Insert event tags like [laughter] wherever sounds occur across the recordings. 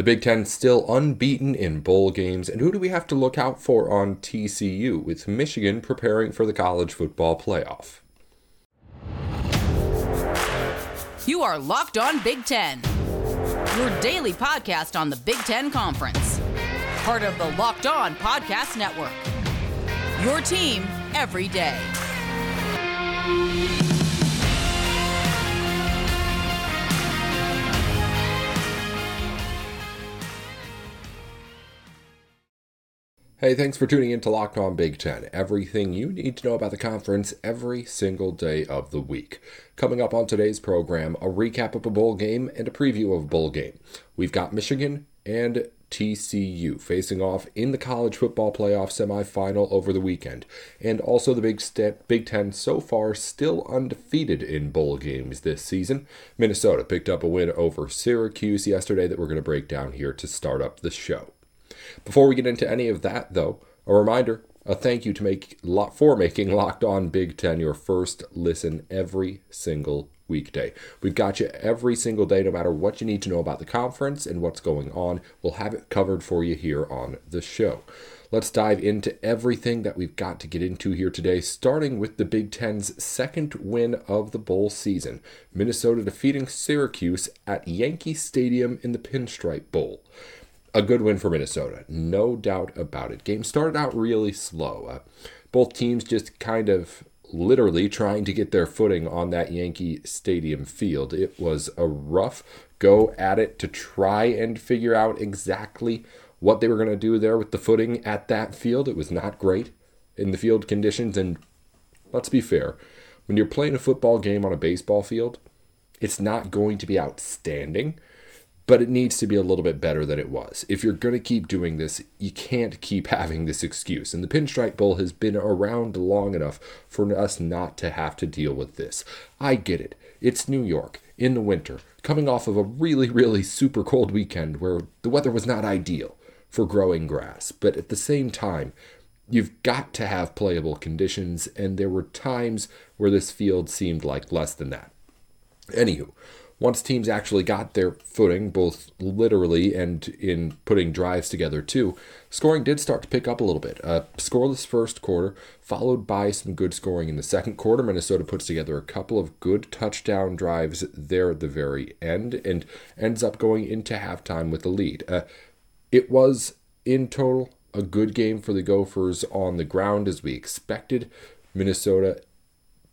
The Big Ten still unbeaten in bowl games, and who do we have to look out for on TCU with Michigan preparing for the college football playoff? You are Locked On Big Ten, your daily podcast on the Big Ten Conference, part of the Locked On Podcast Network. Your team every day. Hey, thanks for tuning in to Locked On Big Ten. Everything you need to know about the conference every single day of the week. Coming up on today's program, a recap of a bowl game and a preview of a bowl game. We've got Michigan and TCU facing off in the college football playoff semifinal over the weekend. And also the Big, St- Big Ten so far still undefeated in bowl games this season. Minnesota picked up a win over Syracuse yesterday that we're going to break down here to start up the show. Before we get into any of that, though, a reminder a thank you to make for making Locked On Big Ten your first listen every single weekday. We've got you every single day, no matter what you need to know about the conference and what's going on. We'll have it covered for you here on the show. Let's dive into everything that we've got to get into here today, starting with the Big Ten's second win of the bowl season Minnesota defeating Syracuse at Yankee Stadium in the Pinstripe Bowl a good win for Minnesota, no doubt about it. Game started out really slow. Uh, both teams just kind of literally trying to get their footing on that Yankee Stadium field. It was a rough go at it to try and figure out exactly what they were going to do there with the footing at that field. It was not great in the field conditions. And let's be fair, when you're playing a football game on a baseball field, it's not going to be outstanding but it needs to be a little bit better than it was. If you're going to keep doing this, you can't keep [laughs] having this excuse. And the Pinstripe Bowl has been around long enough for us not to have to deal with this. I get it. It's New York in the winter, coming off of a really, really super cold weekend where the weather was not ideal for growing grass. But at the same time, you've got to have playable conditions, and there were times where this field seemed like less than that. Anywho, once teams actually got their footing, both literally and in putting drives together too, scoring did start to pick up a little bit. A scoreless first quarter, followed by some good scoring in the second quarter. Minnesota puts together a couple of good touchdown drives there at the very end and ends up going into halftime with the lead. Uh, it was, in total, a good game for the Gophers on the ground as we expected. Minnesota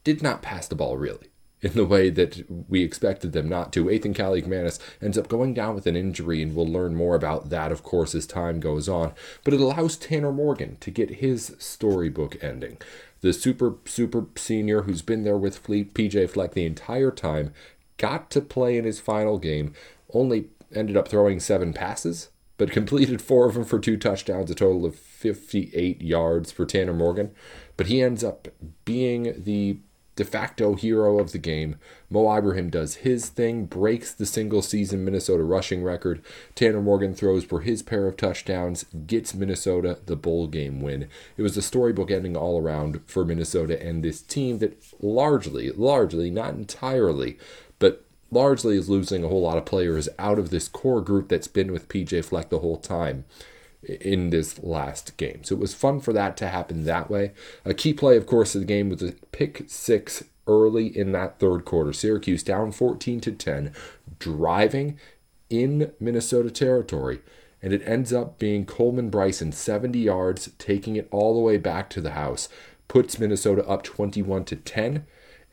did not pass the ball really in the way that we expected them not to. Athan Kaliakmanis ends up going down with an injury, and we'll learn more about that, of course, as time goes on. But it allows Tanner Morgan to get his storybook ending. The super, super senior who's been there with Fleet, PJ Fleck the entire time, got to play in his final game, only ended up throwing seven passes, but [laughs] completed four of them for two touchdowns, a total of 58 yards for Tanner Morgan. But he ends up being the de facto hero of the game. Mo Ibrahim does his thing, breaks the single season Minnesota rushing record. Tanner Morgan throws for his pair of touchdowns, gets Minnesota the bowl game win. It was a storybook ending all around for Minnesota and this team that largely, largely, not entirely, but largely is losing a whole lot of players out of this core group that's been with PJ Fleck the whole time in this last game. So it was fun for that to happen that way. A key play, of course, of the game was a pick six early in that third quarter. Syracuse down 14 to 10, driving in Minnesota territory. And it ends up being Coleman Bryson 70 yards, taking it all the way back to the house, puts Minnesota up 21 to 10,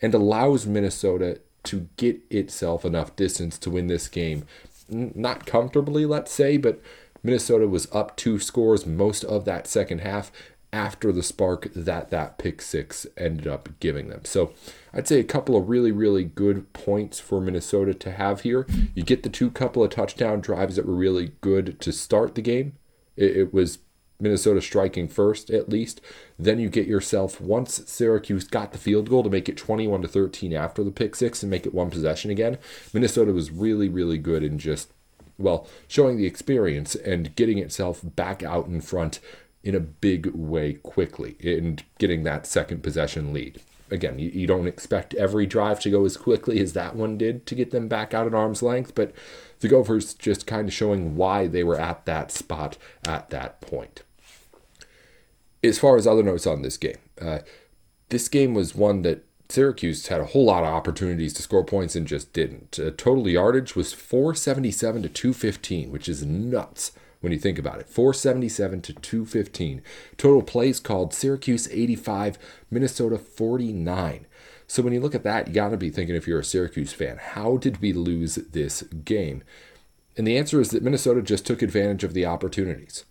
and allows Minnesota to get itself enough distance to win this game. Not comfortably, let's say, but Minnesota was up two scores most of that second half after the spark that that pick six ended up giving them. So I'd say a couple of really, really good points for Minnesota to have here. You get the two couple of touchdown drives that were really good to start the game. It, it was Minnesota striking first, at least. Then you get yourself once Syracuse got the field goal to make it 21 to 13 after the pick six and make it one possession again. Minnesota was really, really good in just well, showing the experience and getting itself back out in front in a big way quickly and getting that second possession lead. again, you, you don't expect every drive to go as quickly as that one did to get them back out at arm's length, but the Gophers just kind of showing why they were at that spot at that point. As far as other notes on this game, uh, this game was one that Syracuse had a whole lot of opportunities to score points and just didn't. Uh, total yardage was 477 to 215, which is nuts when you think about it. 477 to 215. Total plays called Syracuse 85, Minnesota 49. So when you look at that, you got to be thinking if you're a Syracuse fan, how did we lose this game? And the answer is that Minnesota just took advantage of the opportunities.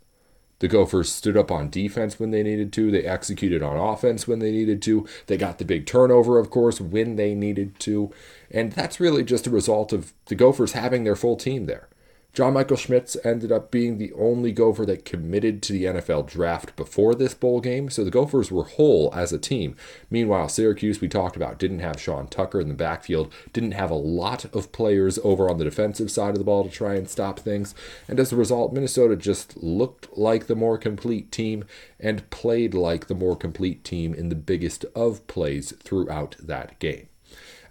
The Gophers stood up on defense when they needed to. They executed on offense when they needed to. They got the big turnover, of course, when they needed to. And that's really just a result of the Gophers having their full team there. John Michael Schmitz ended up being the only Gopher that committed to the NFL draft before this bowl game, so the Gophers were whole as a team. Meanwhile, Syracuse, we talked about, didn't have Sean Tucker in the backfield, didn't have a lot of players over on the defensive side of the ball to try and stop things, and as a result, Minnesota just looked like the more complete team and played like the more complete team in the biggest of plays throughout that game.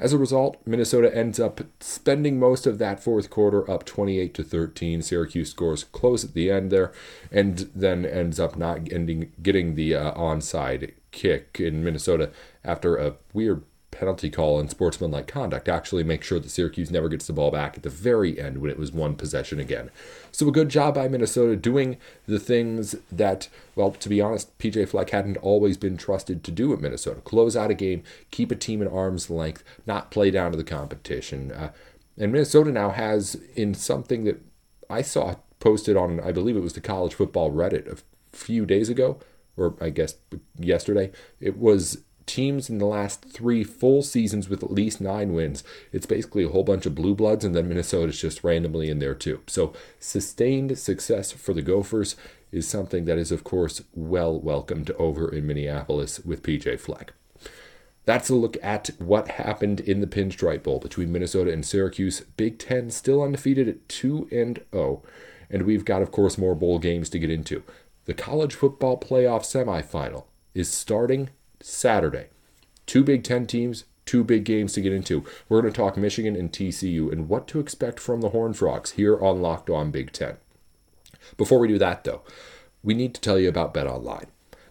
As a result, Minnesota ends up spending most of that fourth quarter up 28 to 13. Syracuse scores close at the end there, and then ends up not ending getting the uh, onside kick in Minnesota after a weird penalty call and sportsmanlike conduct actually make sure that Syracuse never gets the ball back at the very end when it was one possession again. So a good job by Minnesota doing the things that, well, to be honest, PJ Fleck hadn't always been trusted to do at Minnesota. Close out a game, keep a team at arm's length, not play down to the competition. Uh, and Minnesota now has in something that I saw posted on, I believe it was the college football Reddit a few days ago, or I guess yesterday. It was teams in the last three full seasons with at least nine wins. It's basically a whole bunch of blue bloods, and then Minnesota's just randomly in there too. So sustained success for the Gophers is something that is, of course, well welcomed over in Minneapolis with PJ Fleck. That's a look at what happened in the Pinstripe Bowl between Minnesota and Syracuse. Big Ten still undefeated at 2 and 0. And we've got, of course, more bowl games to get into. The college football playoff semifinal is starting Saturday. Two Big Ten teams, two big games to get into. We're going to talk Michigan and TCU and what to expect from the Horned Frogs here on Locked On Big Ten. Before we do that, though, we need to tell you about Bet Online.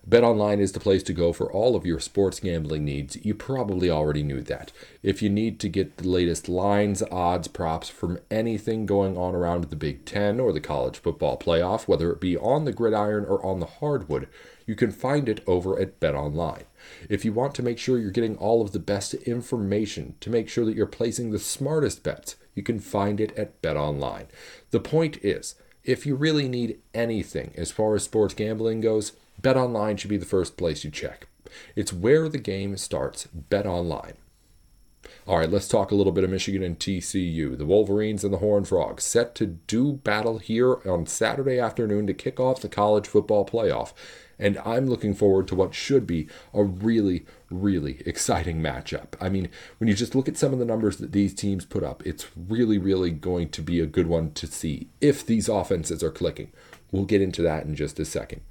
BetOnline is the place to go for all of your sports gambling needs. You probably already knew that. If you need to get the latest lines, odds, props from anything going on around the Big Ten or the college football playoff, whether it be on the gridiron or on the hardwood, you can find it over at BetOnline. If you want to make sure you're getting all of the best information to make sure that you're placing the smartest bets, you can find it at BetOnline. The point is, if you really need anything as far as sports gambling goes, BetOnline should be the first place you check. It's where the game starts. BetOnline. All right, let's talk a little bit of Michigan and TCU. The Wolverines and the Horned Frogs set to do battle here on Saturday afternoon to kick off the college football playoff. And I'm looking forward to what should be a really, really exciting matchup. I mean, when you just look at some of the numbers that these teams put up, it's really, really going to be a good one to see if these offenses are clicking. We'll get into that in just a second.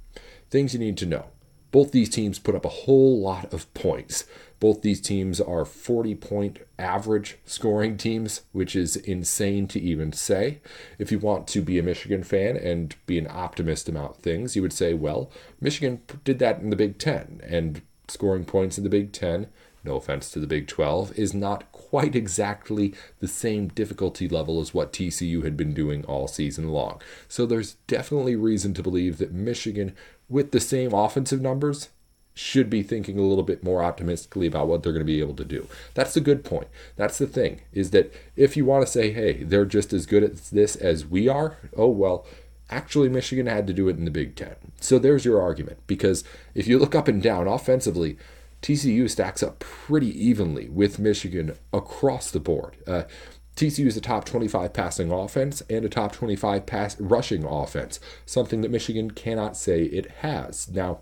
Things you need to know. Both these teams put up a whole lot of points. Both these teams are 40 point average scoring teams, which is insane to even say. If you want to be a Michigan fan and be an optimist about things, you would say, well, Michigan did that in the Big Ten, and scoring points in the Big Ten, no offense to the Big 12, is not quite exactly the same difficulty level as what TCU had been doing all season long. So there's definitely reason to believe that Michigan, with the same offensive numbers, should be thinking a little bit more optimistically about what they're going to be able to do. That's the good point. That's the thing is that if you want to say, hey, they're just as good at this as we are, oh, well, actually, Michigan had to do it in the Big Ten. So there's your argument. Because if you look up and down offensively, TCU stacks up pretty evenly with Michigan across the board. Uh, TCU is a top 25 passing offense and a top 25 pass rushing offense, something that Michigan cannot say it has. Now,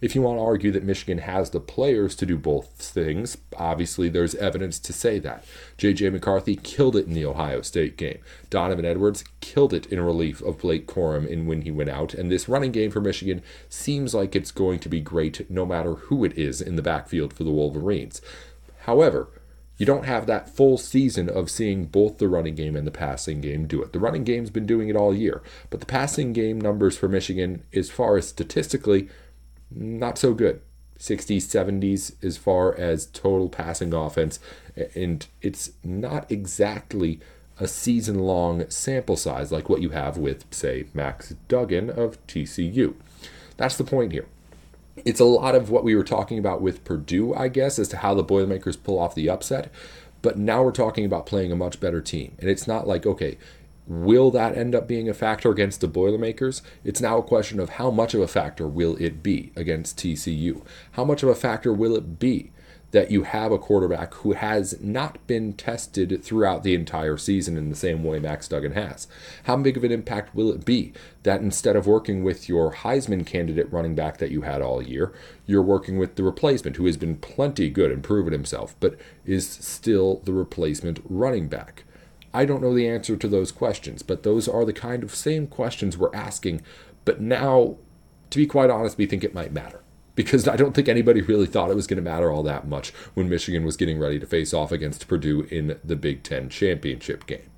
If you want to argue that Michigan has the players to do both things, obviously there's evidence to say that. J.J. McCarthy killed it in the Ohio State game. Donovan Edwards killed it in relief of Blake Corum in when he went out. And this running game for Michigan seems like it's going to be great no matter who it is in the backfield for the Wolverines. However, you don't have that full season of seeing both the running game and the passing game do it. The running game's been doing it all year, but the passing game numbers for Michigan, as far as statistically, not so good. 60s, 70s as far as total passing offense. And it's not exactly a season long sample size like what you have with, say, Max Duggan of TCU. That's the point here. It's a lot of what we were talking about with Purdue, I guess, as to how the Boilermakers pull off the upset. But now we're talking about playing a much better team. And it's not like, okay, Will that end up being a factor against the Boilermakers? It's now a question of how much of a factor will it be against TCU? How much of a factor will it be that you have a quarterback who has not been tested throughout the entire season in the same way Max Duggan has? How big of an impact will it be that instead of working with your Heisman candidate running back that you had all year, you're working with the replacement who has been plenty good and proven himself, but is still the replacement running back? I don't know the answer to those questions, but those are the kind of same questions we're asking. But now, to be quite honest, we think it might matter. Because I don't think anybody really thought it was going to matter all that much when Michigan was getting ready to face off against Purdue in the Big Ten championship game.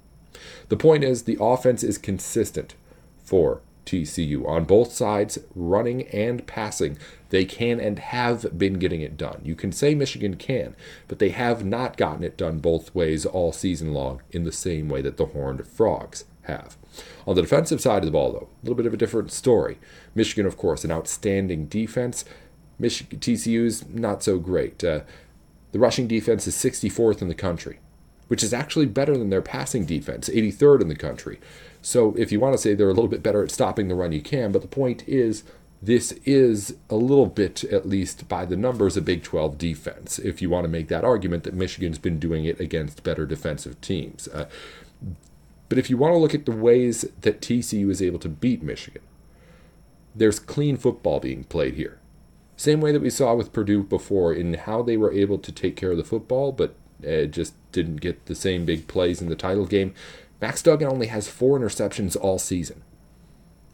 The point is, the offense is consistent for TCU on both sides, running and passing. They can and have been getting it done. You can say Michigan can, but they have not gotten it done both ways all season long in the same way that the Horned Frogs have. On the defensive side of the ball, though, a little bit of a different story. Michigan, of course, an outstanding defense. Michigan, TCU's not so great. Uh, the rushing defense is 64th in the country, which is actually better than their passing defense, 83rd in the country. So if you want to say they're a little bit better at stopping the run, you can. But the point is, this is a little bit, at least by the numbers, a Big 12 defense, if you want to make that argument that Michigan's been doing it against better defensive teams. Uh, but if you want to look at the ways that TCU is able to beat Michigan, there's clean football being played here. Same way that we saw with Purdue before in how they were able to take care of the football, but uh, just didn't get the same big plays in the title game. Max Duggan only has four interceptions all season.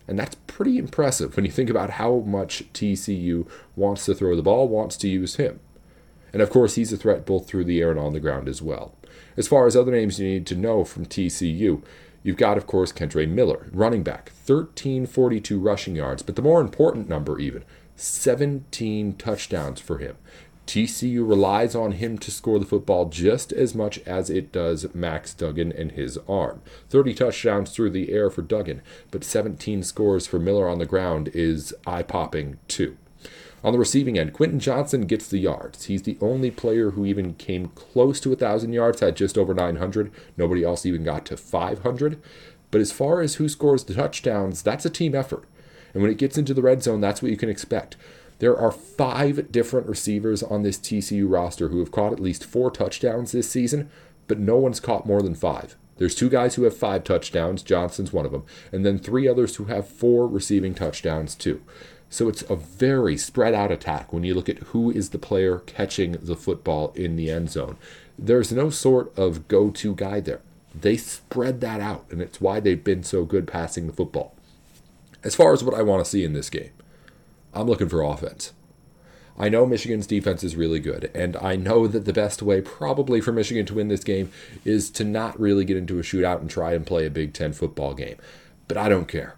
And that's pretty impressive when you think about how much TCU wants to throw the ball, wants to use him. And of course, he's a threat both through the air and on the ground as well. As far as other names you need to know from TCU, you've got, of course, Kendre Miller, running back, 1342 rushing yards, but the more important number, even, 17 touchdowns for him. TCU relies on him to score the football just as much as it does Max Duggan and his arm. 30 touchdowns through the air for Duggan, but 17 scores for Miller on the ground is eye popping too. On the receiving end, Quentin Johnston gets the yards. He's the only player who even came close to 1,000 yards, had just over 900. Nobody else even got to 500. But as far as who scores the touchdowns, that's a team effort. And when it gets into the red zone, that's what you can expect. There are five different receivers on this TCU roster who have caught at least four touchdowns this season, but no one's caught more than five. There's two guys who have five touchdowns, Johnston's one of them, and then three others who have four receiving touchdowns too. So it's a very spread out attack when you look at who is the player catching the football in the end zone. There's no sort of go to guy there. They spread that out, and it's why they've been so good passing the football. As far as what I want to see in this game, I'm looking for offense. I know Michigan's defense is really good, and I know that the best way probably for Michigan to win this game is to not really get into a shootout and try and play a Big Ten football game. But I don't care.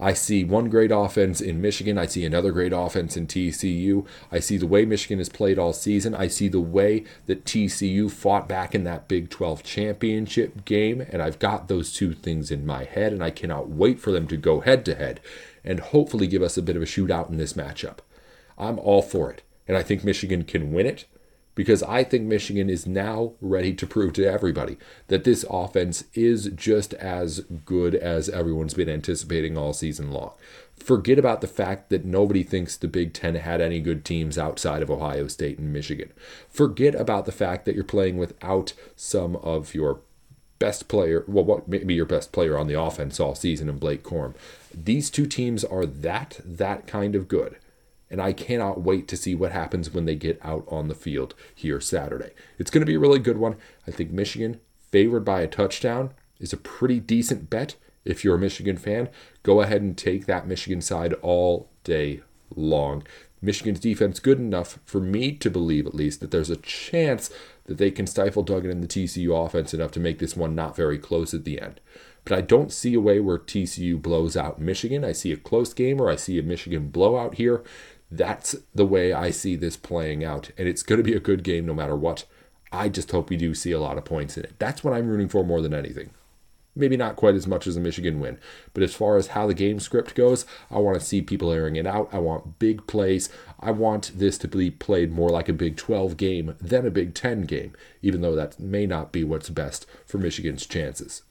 I see one great offense in Michigan. I see another great offense in TCU. I see the way Michigan has played all season. I see the way that TCU fought back in that Big 12 championship game. And I've got those two things in my head, and I cannot wait for them to go head to head and hopefully give us a bit of a shootout in this matchup. I'm all for it. And I think Michigan can win it because I think Michigan is now ready to prove to everybody that this offense is just as good as everyone's been anticipating all season long. Forget about the fact that nobody thinks the Big Ten had any good teams outside of Ohio State and Michigan. Forget about the fact that you're playing without some of your best player, well, what maybe your best player on the offense all season in Blake Corum. These two teams are that that kind of good And I cannot wait to see what happens when they get out on the field here Saturday. It's going to be a really good one. I think Michigan, favored by a touchdown, is a pretty decent bet. If you're a Michigan fan, go ahead and take that Michigan side all day long. Michigan's defense good enough for me to believe, at least, that there's a chance that they can stifle Duggan and the TCU offense enough to make this one not very close at the end. But I don't see a way where TCU blows out Michigan. I see a close game or I see a Michigan blowout here. That's the way I see this playing out. And it's going to be a good game no matter what. I just hope we do see a lot of points in it. That's what I'm rooting for more than anything. Maybe not quite as much as a Michigan win, but as far as how the game script goes, I want to see people airing it out. I want big plays. I want this to be played more like a Big 12 game than a Big 10 game, even though that may not be what's best for Michigan's chances.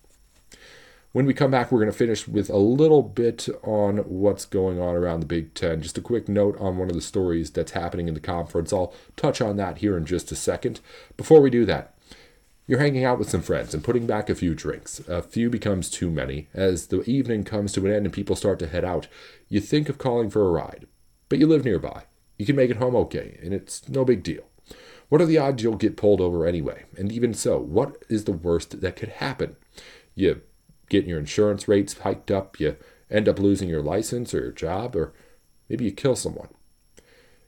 When we come back, we're going to finish with a little bit on what's going on around the Big Ten. Just a quick note on one of the stories that's happening in the conference. I'll touch on that here in just a second. Before we do that, you're hanging out with some friends and putting back a few drinks. A few becomes too many. As the evening comes to an end and people start to head out, you think of calling for a ride. But you live nearby. You can make it home okay, and it's no big deal. What are the odds you'll get pulled over anyway? And even so, what is the worst that could happen? You get your insurance rates hiked up, you end up losing your license or your job, or maybe you kill someone.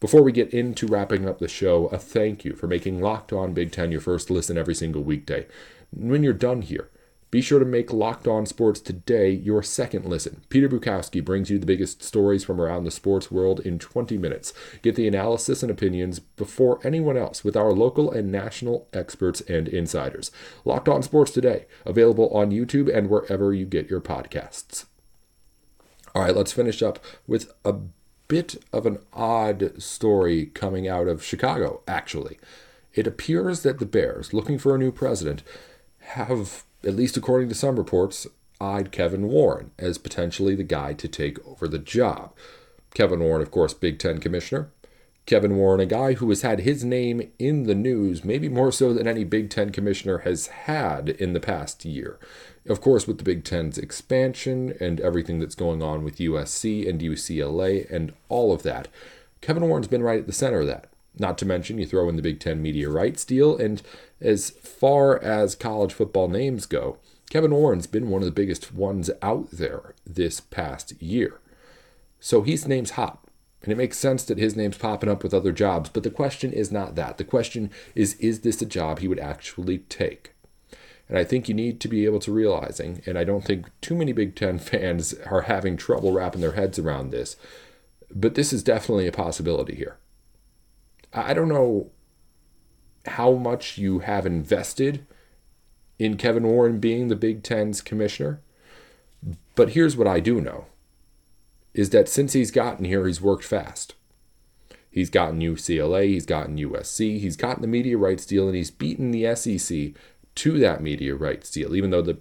Before we get into wrapping up the show, a thank you for making Locked On Big Ten your first listen every single weekday. When you're done here, be sure to make Locked On Sports Today your second listen. Peter Bukowski brings you the biggest stories from around the sports world in 20 minutes. Get the analysis and opinions before anyone else with our local and national experts and insiders. Locked On Sports Today, available on YouTube and wherever you get your podcasts. All right, let's finish up with a bit of an odd story coming out of Chicago, actually. It appears that the Bears, looking for a new president, have, at least according to some reports, eyed Kevin Warren as potentially the guy to take over the job. Kevin Warren, of course, Big Ten commissioner. Kevin Warren, a guy who has had his name in the news, maybe more so than any Big Ten commissioner has had in the past year. Of course, with the Big Ten's expansion and everything that's going on with USC and UCLA and all of that, Kevin Warren's been right at the center of that. Not to mention, you throw in the Big Ten media rights deal, and as far as college football names go, Kevin Warren's been one of the biggest ones out there this past year. So his name's hot. And it makes sense that his name's popping up with other jobs, but the question is not that. The question is is this a job he would actually take? And I think you need to be able to realizing, and I don't think too many Big Ten [laughs] fans are having trouble wrapping their heads around this, but this is definitely a possibility here. I don't know how much you have invested in Kevin Warren being the Big Ten's commissioner, but here's what I do know is that since he's gotten here, he's worked fast. He's gotten UCLA, he's gotten USC, he's gotten the media rights deal, and he's beaten the SEC to that media rights deal, even though the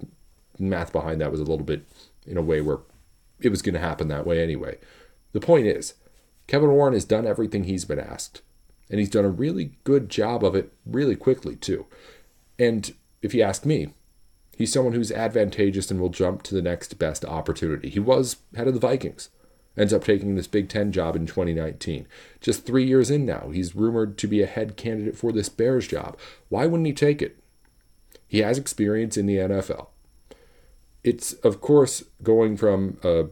math behind that was a little bit in a way where it was going to happen that way anyway. The point is, Kevin Warren has done everything he's been asked, and he's done a really good job of it really quickly, too. And if you ask me, he's someone who's advantageous and will jump to the next best opportunity. He was head of the Vikings, ends up taking this Big Ten job in 2019. Just three years in now, he's rumored to be a head candidate for this Bears job. Why wouldn't he take it? He has experience in the NFL. It's, of course, going from uh,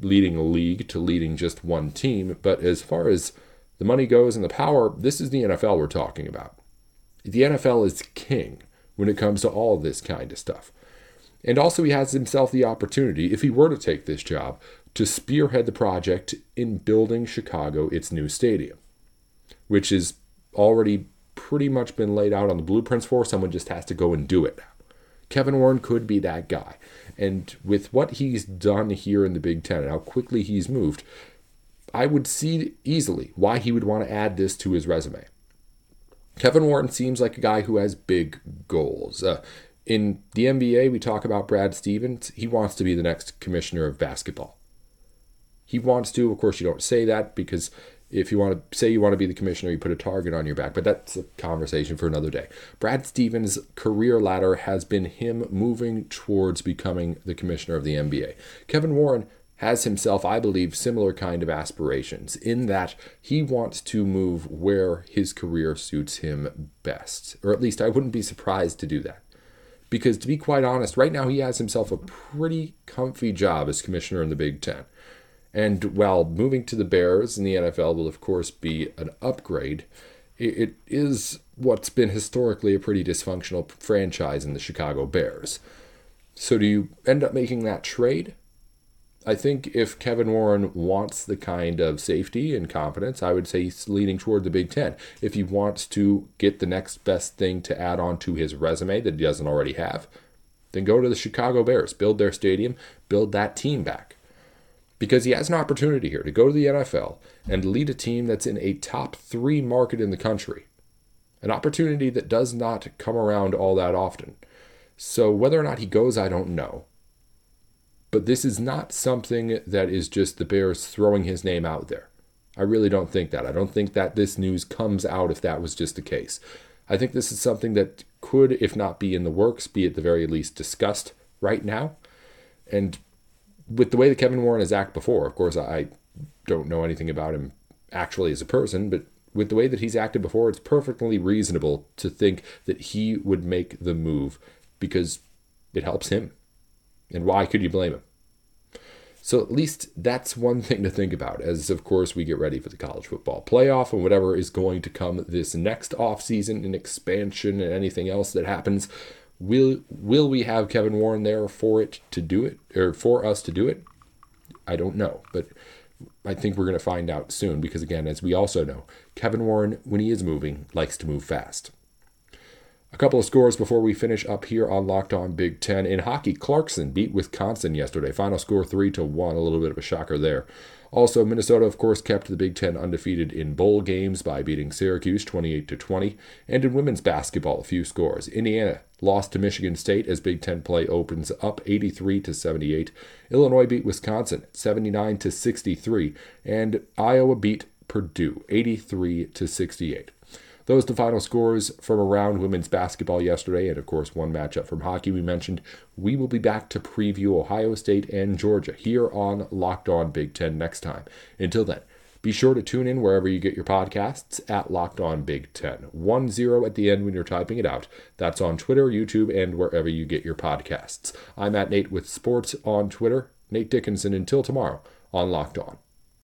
leading a league to leading just one team, but as far as the money goes and the power, this is the NFL we're talking about. The NFL is king when it comes to all of this kind of stuff. And also, he has himself the opportunity, if he were to take this job, to spearhead the project in building Chicago its new stadium, which is already pretty much been laid out on the blueprints for. Someone just has to go and do it Kevin Warren could be that guy. And with what he's done here in the Big Ten and how quickly he's moved, I would see easily why he would want to add this to his resume. Kevin Warren seems like a guy who has big goals. Uh, in the NBA, we talk about Brad Stevens. He wants to be the next commissioner of basketball. He wants to. Of course, you don't say that because if you want to say you want to be the commissioner, you put a target on your back, but that's a conversation for another day. Brad Stevens' career ladder has been him moving towards becoming the commissioner of the NBA. Kevin Warren has himself, I believe, similar kind of aspirations in that he wants to move where his career suits him best. Or at least I wouldn't be surprised to do that. Because to be quite honest, right now he has himself a pretty comfy job as commissioner in the Big Ten. And while moving to the Bears in the NFL will, of course, be an upgrade, it is what's been historically a pretty dysfunctional franchise in the Chicago Bears. So do you end up making that trade? I think if Kevin Warren wants the kind of safety and confidence, I would say he's leaning toward the Big Ten. If he wants to get the next best thing to add on to his resume that he doesn't already have, then go to the Chicago Bears, build their stadium, build that team back. Because he has an opportunity here to go to the NFL and lead a team that's in a top three market in the country. An opportunity that does not come around all that often. So whether or not he goes, I don't know. But this is not something that is just the Bears throwing his name out there. I really don't think that. I don't think that this news comes out if that was just the case. I think this is something that could, if not be in the works, be at the very least discussed right now. And with the way that Kevin Warren has acted before, of course, I don't know anything about him actually as a person, but with the way that he's acted before, it's perfectly reasonable to think that he would make the move because it helps him. And why could you blame him? So at least that's one thing to think about as of course we get ready for the college football playoff and whatever is going to come this next offseason and expansion and anything else that happens. Will will we have Kevin Warren there for it to do it or for us to do it? I don't know, but I think we're going to find out soon because again, as we also know, Kevin Warren when he is moving likes to move fast. A couple of scores before we finish up here on Locked On Big Ten. In hockey, Clarkson beat Wisconsin yesterday. Final score 3 to 1. A little bit of a shocker there. Also, Minnesota, of course, kept the Big Ten undefeated in bowl games by beating Syracuse 28 to 20. And in women's basketball, a few scores. Indiana lost to Michigan State as Big Ten play opens up 83 to 78. Illinois beat Wisconsin 79 to 63. And Iowa beat Purdue 83 to 68. Those the final scores from around women's basketball yesterday, and of course, one matchup from hockey we mentioned. We will be back to preview Ohio State and Georgia here on Locked On Big Ten next time. Until then, be sure to tune in wherever you get your podcasts at Locked On Big Ten. One zero at the end when you're typing it out. That's on Twitter, YouTube, and wherever you get your podcasts. I'm at Nate with Sports on Twitter. Nate Dickinson until tomorrow on Locked On.